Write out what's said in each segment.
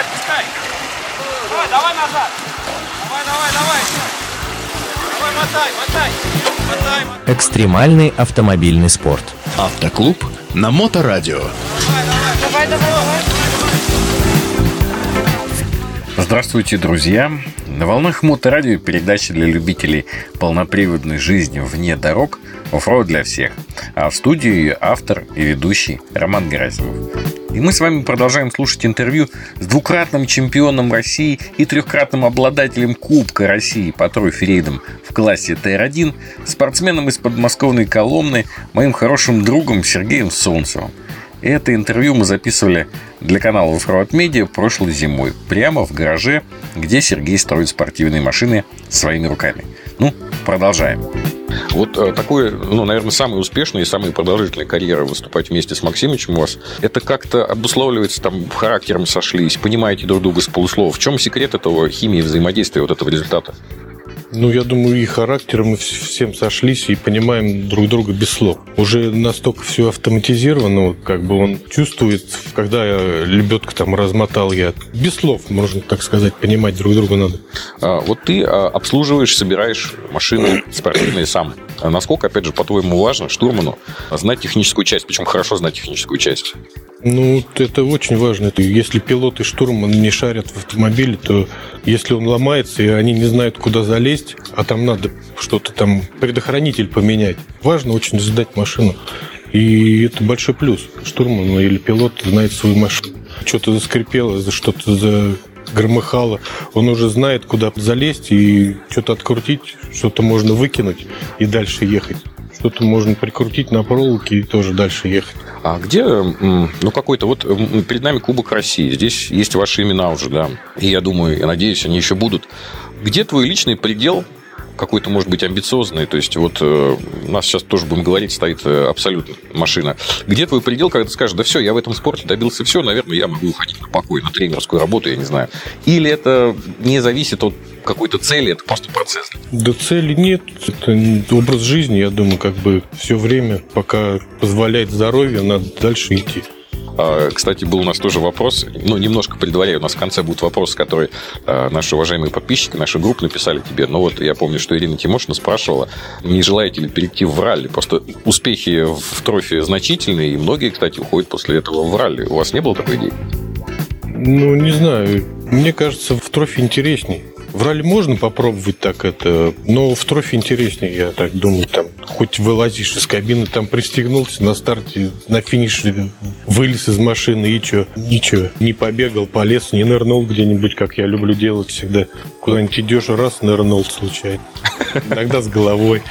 отпускай. Давай, давай назад. Давай, давай, давай. Давай, мотай, мотай. Мотай, мотай. Экстремальный автомобильный спорт. Автоклуб на Моторадио. Давай, давай, давай. Здравствуйте, друзья! На волнах Моторадио передача для любителей полноприводной жизни вне дорог «Оффроуд для всех». А в студии ее автор и ведущий Роман Герасимов. И мы с вами продолжаем слушать интервью с двукратным чемпионом России и трехкратным обладателем Кубка России по тройферейдам в классе ТР-1, спортсменом из подмосковной Коломны, моим хорошим другом Сергеем Солнцевым. Это интервью мы записывали для канала Offroad Media прошлой зимой, прямо в гараже, где Сергей строит спортивные машины своими руками. Ну, продолжаем. Вот э, такое, ну, наверное, самая успешная и самая продолжительная карьера выступать вместе с Максимовичем у вас. Это как-то обусловливается, там, характером сошлись, понимаете друг друга с полуслова. В чем секрет этого химии взаимодействия, вот этого результата? Ну, я думаю, и характером мы вс- всем сошлись и понимаем друг друга без слов. Уже настолько все автоматизировано, вот как бы он чувствует, когда я лебедку там размотал, я без слов, можно так сказать, понимать друг друга надо. А, Вот ты а, обслуживаешь, собираешь машины спортивные сам. А Насколько, опять же, по-твоему, важно штурману знать техническую часть, причем хорошо знать техническую часть? Ну, это очень важно. Если пилот и штурман не шарят в автомобиле, то если он ломается, и они не знают, куда залезть, а там надо что-то там, предохранитель поменять, важно очень сдать машину. И это большой плюс. Штурман или пилот знает свою машину. Что-то заскрипело, за что-то загромыхало. Он уже знает, куда залезть и что-то открутить, что-то можно выкинуть и дальше ехать. Что-то можно прикрутить на проволоке и тоже дальше ехать. А где, ну, какой-то, вот перед нами Кубок России, здесь есть ваши имена уже, да, и я думаю, я надеюсь, они еще будут. Где твой личный предел, какой-то, может быть, амбициозный, то есть вот э, у нас сейчас тоже будем говорить, стоит э, абсолютно машина. Где твой предел, когда ты скажешь, да все, я в этом спорте добился все, наверное, я могу уходить на покой, на тренерскую работу, я не знаю. Или это не зависит от какой-то цели, это просто процесс. Да цели нет, это образ жизни, я думаю, как бы все время, пока позволяет здоровье, надо дальше идти. А, Кстати, был у нас тоже вопрос, ну, немножко предваряю, у нас в конце будут вопросы, которые а, наши уважаемые подписчики, наши группы написали тебе. Но вот я помню, что Ирина Тимошина спрашивала, не желаете ли перейти в ралли? Просто успехи в трофе значительные, и многие, кстати, уходят после этого в ралли. У вас не было такой идеи? Ну, не знаю, мне кажется, в трофе интересней. В ралли можно попробовать так это, но в трофе интереснее, я так думаю, там хоть вылазишь из кабины, там пристегнулся на старте, на финише вылез из машины и что? Ничего, не побегал по лесу, не нырнул где-нибудь, как я люблю делать всегда. Куда-нибудь идешь, раз, нырнул случайно. Иногда с головой.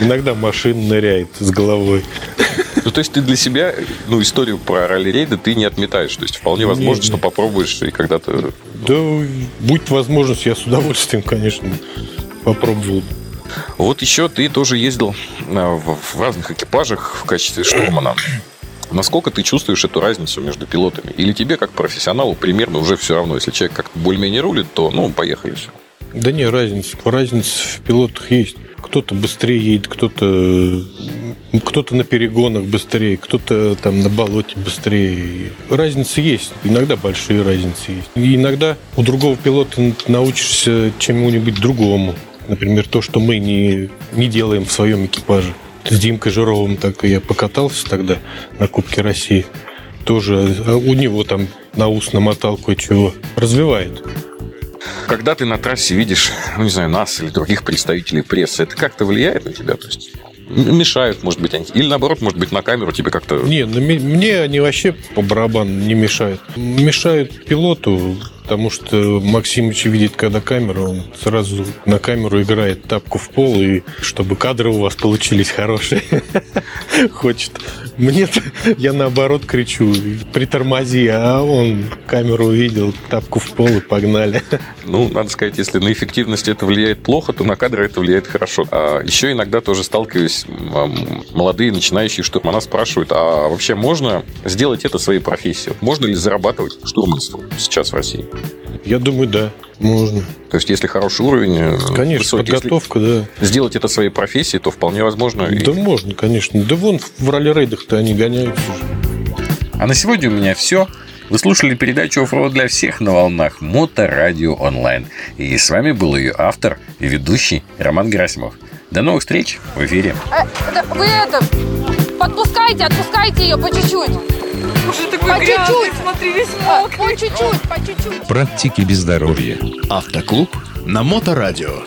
Иногда машина ныряет с головой. Ну, то есть ты для себя, ну, историю про ралли-рейды ты не отметаешь. То есть вполне возможно, Не, что попробуешь и когда-то... Да, будет возможность, я с удовольствием, конечно, попробовал. Вот еще ты тоже ездил а, в в разных экипажах в качестве штурмана. Насколько ты чувствуешь эту разницу между пилотами? Или тебе, как профессионалу, примерно уже все равно? Если человек как-то более-менее рулит, то, ну, поехали все. Да не, разница. Разница в пилотах есть. Кто-то быстрее едет, кто-то кто-то на перегонах быстрее, кто-то там на болоте быстрее. Разница есть. Иногда большие разницы есть. И иногда у другого пилота научишься чему-нибудь другому. Например, то, что мы не, не делаем в своем экипаже. С Димкой Жировым так я покатался тогда на Кубке России. Тоже а у него там на ус намотал кое-чего. Развивает. Когда ты на трассе видишь, ну, не знаю, нас или других представителей прессы, это как-то влияет на тебя? То есть мешают, может быть, они? Или наоборот, может быть, на камеру тебе как-то... Не, мне они вообще по барабану не мешают. Мешают пилоту, потому что Максимыч видит, когда камера, он сразу на камеру играет тапку в пол, и чтобы кадры у вас получились хорошие. Хочет. Мне я наоборот кричу, притормози, а он камеру увидел, тапку в пол и погнали. Ну, надо сказать, если на эффективность это влияет плохо, то на кадры это влияет хорошо. А еще иногда тоже сталкиваюсь, молодые начинающие штурмана спрашивают, а вообще можно сделать это своей профессией? Можно ли зарабатывать штурманством сейчас в России? Я думаю, да, можно. То есть, если хороший уровень, э, Конечно, высокий, подготовка, да. сделать это своей профессией, то вполне возможно. и- Да можно, конечно. Да вон в ралли-рейдах-то они гоняются уже. А на сегодня у меня все. Вы слушали передачу «Оффроуд для всех» на волнах Моторадио онлайн. И с вами был ее автор и ведущий Роман Герасимов. До новых встреч в эфире. Э, да вы это, подпускайте, отпускайте ее по чуть-чуть. Уже такой По грязный, чуть-чуть. смотри, весь А, мокрый. По чуть-чуть, по чуть-чуть. Практики без здоровья. Автоклуб на Моторадио.